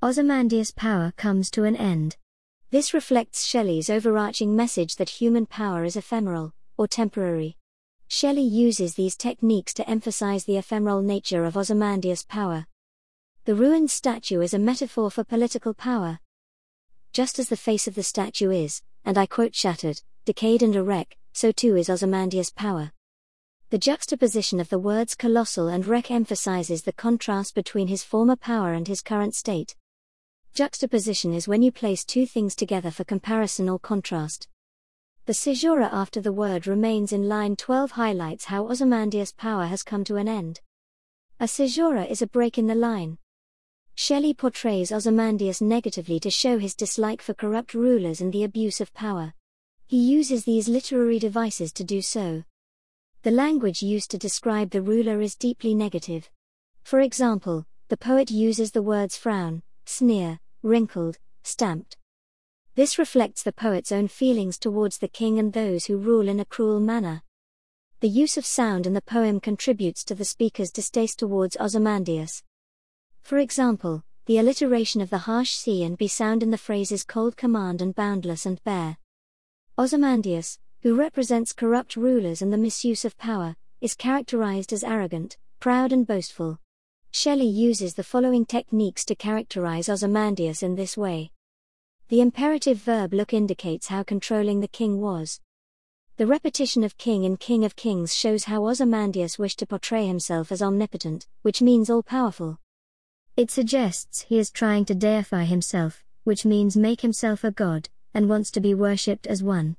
Ozymandias' power comes to an end. This reflects Shelley's overarching message that human power is ephemeral, or temporary. Shelley uses these techniques to emphasize the ephemeral nature of Ozymandias' power. The ruined statue is a metaphor for political power. Just as the face of the statue is, and I quote, shattered, decayed, and a wreck, so too is Ozymandias' power. The juxtaposition of the words colossal and wreck emphasizes the contrast between his former power and his current state. Juxtaposition is when you place two things together for comparison or contrast. The caesura after the word remains in line 12 highlights how Ozymandias' power has come to an end. A caesura is a break in the line. Shelley portrays Ozymandias negatively to show his dislike for corrupt rulers and the abuse of power. He uses these literary devices to do so. The language used to describe the ruler is deeply negative. For example, the poet uses the words frown, sneer, wrinkled, stamped. This reflects the poet's own feelings towards the king and those who rule in a cruel manner. The use of sound in the poem contributes to the speaker's distaste towards Ozymandias. For example, the alliteration of the harsh C and B sound in the phrases cold command and boundless and bare. Ozymandias, who represents corrupt rulers and the misuse of power, is characterized as arrogant, proud, and boastful. Shelley uses the following techniques to characterize Ozymandias in this way. The imperative verb look indicates how controlling the king was. The repetition of king in King of Kings shows how Ozymandias wished to portray himself as omnipotent, which means all powerful. It suggests he is trying to deify himself, which means make himself a god, and wants to be worshipped as one.